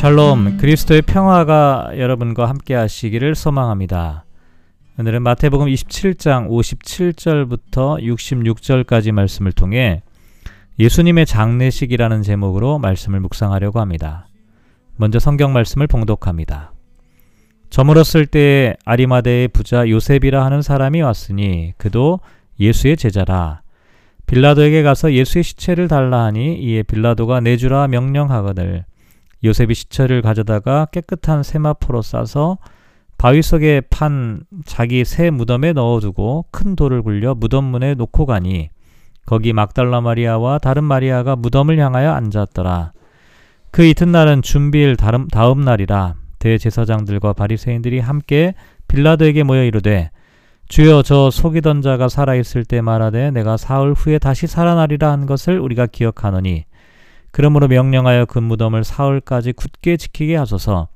샬롬 그리스도의 평화가 여러분과 함께 하시기를 소망합니다. 오늘은 마태복음 27장 57절부터 66절까지 말씀을 통해 예수님의 장례식이라는 제목으로 말씀을 묵상하려고 합니다. 먼저 성경 말씀을 봉독합니다. 저물었을 때에 아리마대의 부자 요셉이라 하는 사람이 왔으니 그도 예수의 제자라. 빌라도에게 가서 예수의 시체를 달라 하니 이에 빌라도가 내주라 명령하거늘 요셉이 시체를 가져다가 깨끗한 세마포로 싸서 바위 속에 판 자기 새 무덤에 넣어두고 큰 돌을 굴려 무덤 문에 놓고 가니 거기 막달라 마리아와 다른 마리아가 무덤을 향하여 앉았더라. 그 이튿날은 준비일 다음, 다음 날이라 대제사장들과 바리새인들이 함께 빌라도에게 모여 이르되 주여 저 속이던 자가 살아 있을 때 말하되 내가 사흘 후에 다시 살아나리라 한 것을 우리가 기억하노니 그러므로 명령하여 그 무덤을 사흘까지 굳게 지키게 하소서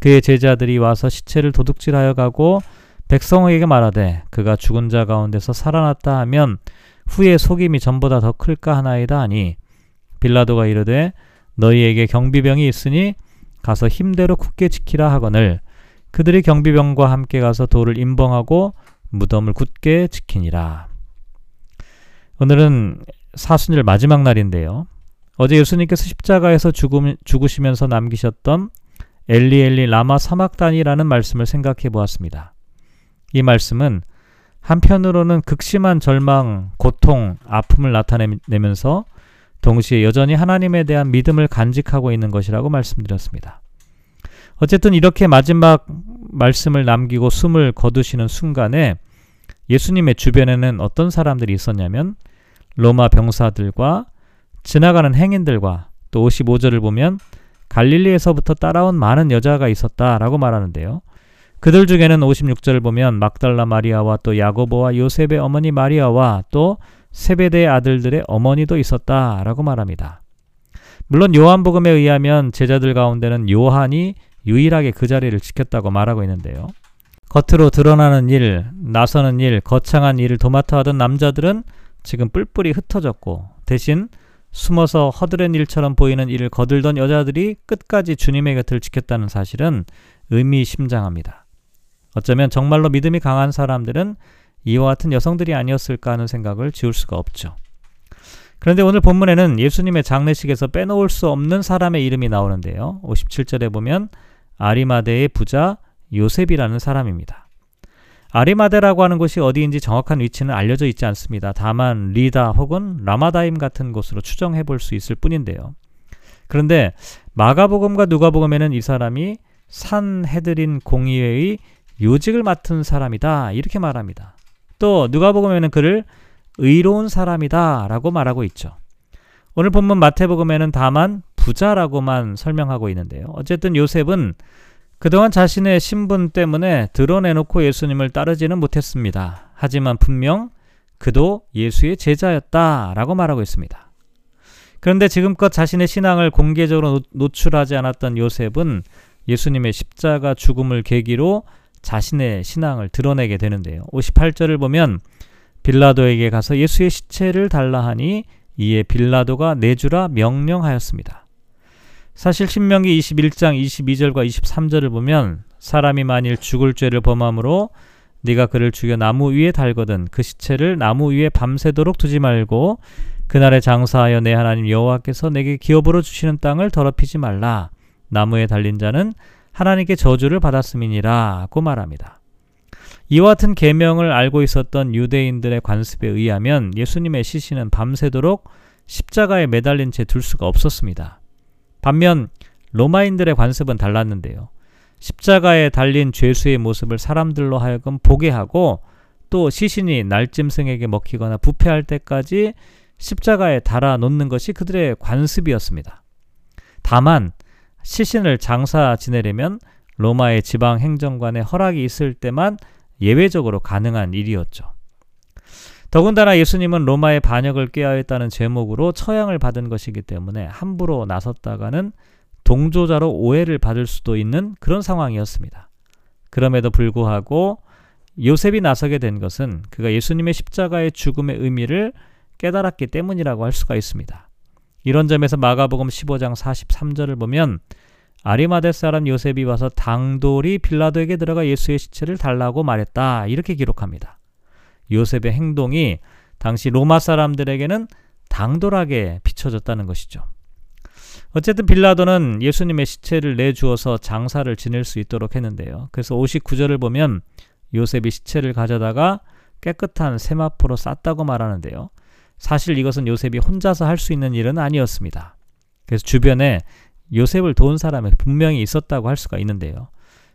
그의 제자들이 와서 시체를 도둑질하여 가고 백성에게 말하되 그가 죽은 자 가운데서 살아났다 하면 후에 속임이 전보다 더 클까 하나이다 하니 빌라도가 이르되 너희에게 경비병이 있으니 가서 힘대로 굳게 지키라 하거늘 그들이 경비병과 함께 가서 돌을 임벙하고 무덤을 굳게 지키니라. 오늘은 사순절 마지막 날인데요. 어제 예수님께서 십자가에서 죽음, 죽으시면서 남기셨던 엘리 엘리 라마 사막단이라는 말씀을 생각해 보았습니다. 이 말씀은 한편으로는 극심한 절망, 고통, 아픔을 나타내면서 동시에 여전히 하나님에 대한 믿음을 간직하고 있는 것이라고 말씀드렸습니다. 어쨌든 이렇게 마지막 말씀을 남기고 숨을 거두시는 순간에 예수님의 주변에는 어떤 사람들이 있었냐면 로마 병사들과 지나가는 행인들과 또 55절을 보면 갈릴리에서부터 따라온 많은 여자가 있었다라고 말하는데요. 그들 중에는 56절을 보면 막달라 마리아와 또 야고보와 요셉의 어머니 마리아와 또 세베대의 아들들의 어머니도 있었다라고 말합니다. 물론 요한복음에 의하면 제자들 가운데는 요한이 유일하게 그 자리를 지켰다고 말하고 있는데요. 겉으로 드러나는 일, 나서는 일, 거창한 일을 도맡아 하던 남자들은 지금 뿔뿔이 흩어졌고 대신 숨어서 허드렛 일처럼 보이는 일을 거들던 여자들이 끝까지 주님의 곁을 지켰다는 사실은 의미심장합니다. 어쩌면 정말로 믿음이 강한 사람들은 이와 같은 여성들이 아니었을까 하는 생각을 지울 수가 없죠. 그런데 오늘 본문에는 예수님의 장례식에서 빼놓을 수 없는 사람의 이름이 나오는데요. 57절에 보면 아리마대의 부자 요셉이라는 사람입니다. 아리마데라고 하는 곳이 어디인지 정확한 위치는 알려져 있지 않습니다. 다만 리다 혹은 라마다임 같은 곳으로 추정해 볼 수 있을 뿐인데요. 그런데 마가복음과 누가복음에는 이 사람이 산헤드린 공의회의 요직을 맡은 사람이다 이렇게 말합니다. 또 누가복음에는 그를 의로운 사람이다라고 말하고 있죠. 오늘 본문 마태복음에는 다만 부자라고만 설명하고 있는데요. 어쨌든 요셉은 그동안 자신의 신분 때문에 드러내놓고 예수님을 따르지는 못했습니다. 하지만 분명 그도 예수의 제자였다 라고 말하고 있습니다. 그런데 지금껏 자신의 신앙을 공개적으로 노출하지 않았던 요셉은 예수님의 십자가 죽음을 계기로 자신의 신앙을 드러내게 되는데요. 58절을 보면 빌라도에게 가서 예수의 시체를 달라 하니 이에 빌라도가 내주라 명령하였습니다. 사실 신명기 21장 22절과 23절을 보면 사람이 만일 죽을 죄를 범함으로 네가 그를 죽여 나무 위에 달거든 그 시체를 나무 위에 밤새도록 두지 말고 그날에 장사하여 내 하나님 여호와께서 내게 기업으로 주시는 땅을 더럽히지 말라 나무에 달린 자는 하나님께 저주를 받았음이니라고 말합니다. 이와 같은 계명을 알고 있었던 유대인들의 관습에 의하면 예수님의 시신은 밤새도록 십자가에 매달린 채 둘 수가 없었습니다. 반면 로마인들의 관습은 달랐는데요. 십자가에 달린 죄수의 모습을 사람들로 하여금 보게 하고 또 시신이 날짐승에게 먹히거나 부패할 때까지 십자가에 달아 놓는 것이 그들의 관습이었습니다. 다만 시신을 장사 지내려면 로마의 지방 행정관의 허락이 있을 때만 예외적으로 가능한 일이었죠. 더군다나 예수님은 로마의 반역을 꾀하였다는 제목으로 처형을 받은 것이기 때문에 함부로 나섰다가는 동조자로 오해를 받을 수도 있는 그런 상황이었습니다. 그럼에도 불구하고 요셉이 나서게 된 것은 그가 예수님의 십자가의 죽음의 의미를 깨달았기 때문이라고 할 수가 있습니다. 이런 점에서 마가복음 15장 43절을 보면 아리마데 사람 요셉이 와서 당돌이 빌라도에게 들어가 예수의 시체를 달라고 말했다. 이렇게 기록합니다. 요셉의 행동이 당시 로마 사람들에게는 당돌하게 비춰졌다는 것이죠. 어쨌든 빌라도는 예수님의 시체를 내주어서 장사를 지낼 수 있도록 했는데요. 그래서 59절을 보면 요셉이 시체를 가져다가 깨끗한 세마포로 쌌다고 말하는데요. 사실 이것은 요셉이 혼자서 할 수 있는 일은 아니었습니다. 그래서 주변에 요셉을 도운 사람이 분명히 있었다고 할 수가 있는데요.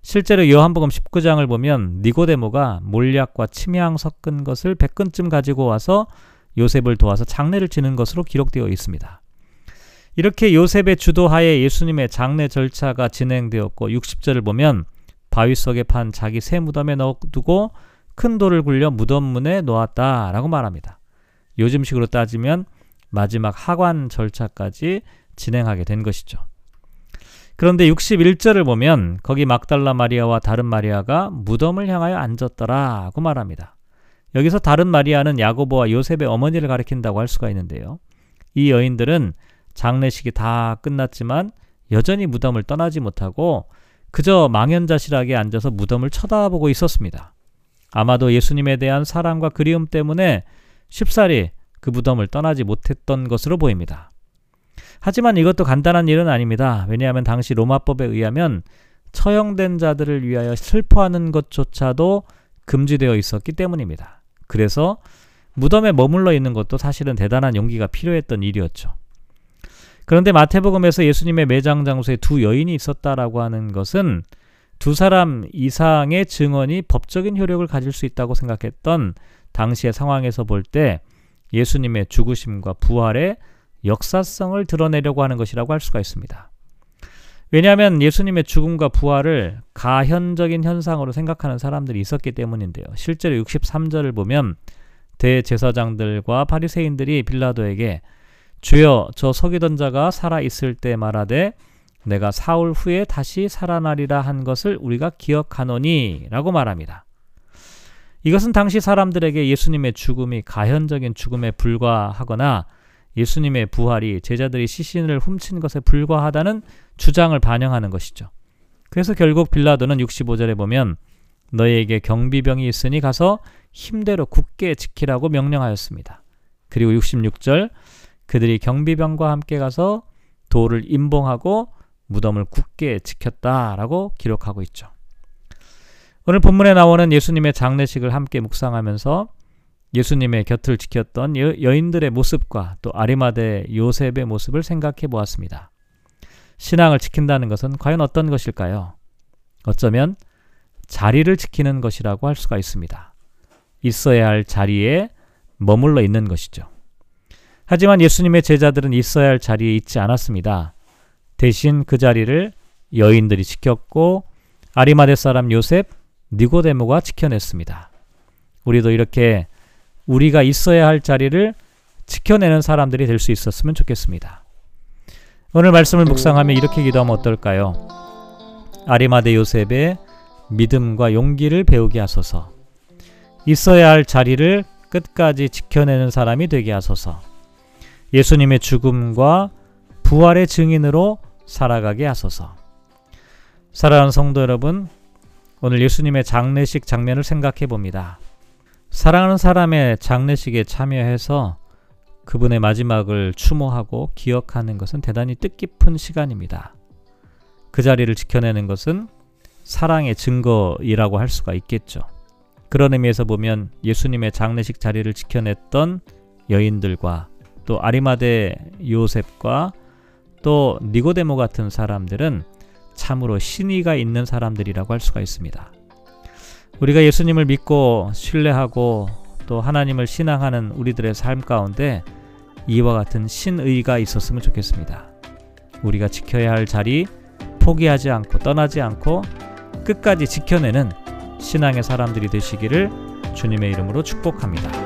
실제로 요한복음 19장을 보면 니고데모가 몰약과 침향 섞은 것을 100근쯤 가지고 와서 요셉을 도와서 장례를 지는 것으로 기록되어 있습니다. 이렇게 요셉의 주도하에 예수님의 장례 절차가 진행되었고 60절을 보면 바위 속에 판 자기 새 무덤에 넣어두고 큰 돌을 굴려 무덤 문에 놓았다라고 말합니다. 요즘식으로 따지면 마지막 하관 절차까지 진행하게 된 것이죠. 그런데 61절을 보면 거기 막달라 마리아와 다른 마리아가 무덤을 향하여 앉았더라고 말합니다. 여기서 다른 마리아는 야고보와 요셉의 어머니를 가리킨다고 할 수가 있는데요. 이 여인들은 장례식이 다 끝났지만 여전히 무덤을 떠나지 못하고 그저 망연자실하게 앉아서 무덤을 쳐다보고 있었습니다. 아마도 예수님에 대한 사랑과 그리움 때문에 쉽사리 그 무덤을 떠나지 못했던 것으로 보입니다. 하지만 이것도 간단한 일은 아닙니다. 왜냐하면 당시 로마법에 의하면 처형된 자들을 위하여 슬퍼하는 것조차도 금지되어 있었기 때문입니다. 그래서 무덤에 머물러 있는 것도 사실은 대단한 용기가 필요했던 일이었죠. 그런데 마태복음에서 예수님의 매장 장소에 두 여인이 있었다라고 하는 것은 두 사람 이상의 증언이 법적인 효력을 가질 수 있다고 생각했던 당시의 상황에서 볼 때 예수님의 죽으심과 부활의 역사성을 드러내려고 하는 것이라고 할 수가 있습니다. 왜냐하면 예수님의 죽음과 부활을 가현적인 현상으로 생각하는 사람들이 있었기 때문인데요. 실제로 63절을 보면 대제사장들과 바리새인들이 빌라도에게 주여 저 속이던 자가 살아 있을 때 말하되 내가 사흘 후에 다시 살아나리라 한 것을 우리가 기억하노니라고 말합니다. 이것은 당시 사람들에게 예수님의 죽음이 가현적인 죽음에 불과하거나 예수님의 부활이 제자들이 시신을 훔친 것에 불과하다는 주장을 반영하는 것이죠. 그래서 결국 빌라도는 65절에 보면 너희에게 경비병이 있으니 가서 힘대로 굳게 지키라고 명령하였습니다. 그리고 66절 그들이 경비병과 함께 가서 돌을 임봉하고 무덤을 굳게 지켰다라고 기록하고 있죠. 오늘 본문에 나오는 예수님의 장례식을 함께 묵상하면서 예수님의 곁을 지켰던 여, 인들의 모습과 또 아리마대 요셉의 모습을 생각해 보았습니다. 신앙을 지킨다는 것은 과연 어떤 것일까요? 어쩌면 자리를 지키는 것이라고 할 수가 있습니다. 있어야 할 자리에 머물러 있는 것이죠. 하지만 예수님의 제자들은 있어야 할 자리에 있지 않았습니다. 대신 그 자리를 여인들이 지켰고 아리마대 사람 요셉, 니고데모가 지켜냈습니다. 우리도 이렇게 우리가 있어야 할 자리를 지켜내는 사람들이 될 수 있었으면 좋겠습니다. 오늘 말씀을 묵상하며 이렇게 기도하면 어떨까요? 아리마대 요셉의 믿음과 용기를 배우게 하소서. 있어야 할 자리를 끝까지 지켜내는 사람이 되게 하소서. 예수님의 죽음과 부활의 증인으로 살아가게 하소서. 사랑하는 성도 여러분, 오늘 예수님의 장례식 장면을 생각해 봅니다. 사랑하는 사람의 장례식에 참여해서 그분의 마지막을 추모하고 기억하는 것은 대단히 뜻깊은 시간입니다. 그 자리를 지켜내는 것은 사랑의 증거이라고 할 수가 있겠죠. 그런 의미에서 보면 예수님의 장례식 자리를 지켜냈던 여인들과 또 아리마대 요셉과 또 니고데모 같은 사람들은 참으로 신의가 있는 사람들이라고 할 수가 있습니다. 우리가 예수님을 믿고 신뢰하고 또 하나님을 신앙하는 우리들의 삶 가운데 이와 같은 신의가 있었으면 좋겠습니다. 우리가 지켜야 할 자리 포기하지 않고 떠나지 않고 끝까지 지켜내는 신앙의 사람들이 되시기를 주님의 이름으로 축복합니다.